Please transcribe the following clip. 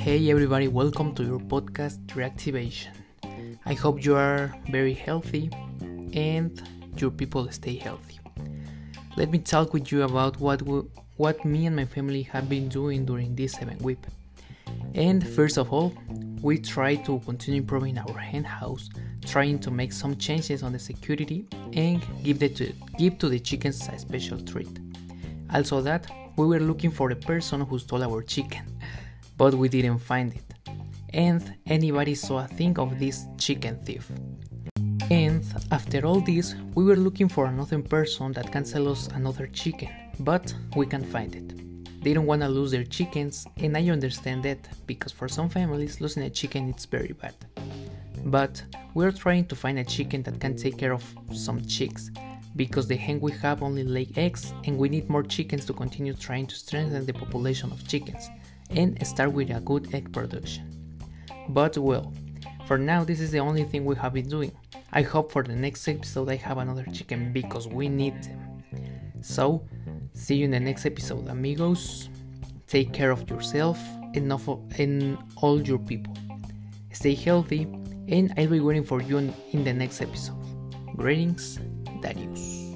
Hey everybody, welcome to your podcast Reactivation. I hope you are very healthy and your people stay healthy. Let me talk with you about what we, what me and my family have been doing during this seven week. And first of all, we try to continue improving our hen house, trying to make some changes on the security and give the to, give to the chickens a special treat. Also that we were looking for the person who stole our chicken but we didn't find it. And anybody saw a thing of this chicken thief. And after all this, we were looking for another person that can sell us another chicken, but we can't find it. They don't want to lose their chickens, and I understand that because for some families, losing a chicken is very bad. But we're trying to find a chicken that can take care of some chicks, because the hen we have only lay eggs, and we need more chickens to continue trying to strengthen the population of chickens and start with a good egg production. But well, for now this is the only thing we have been doing. I hope for the next episode I have another chicken because we need them. So, see you in the next episode, amigos. Take care of yourself and of and all your people. Stay healthy, and I'll be waiting for you in the next episode. Greetings, Darius.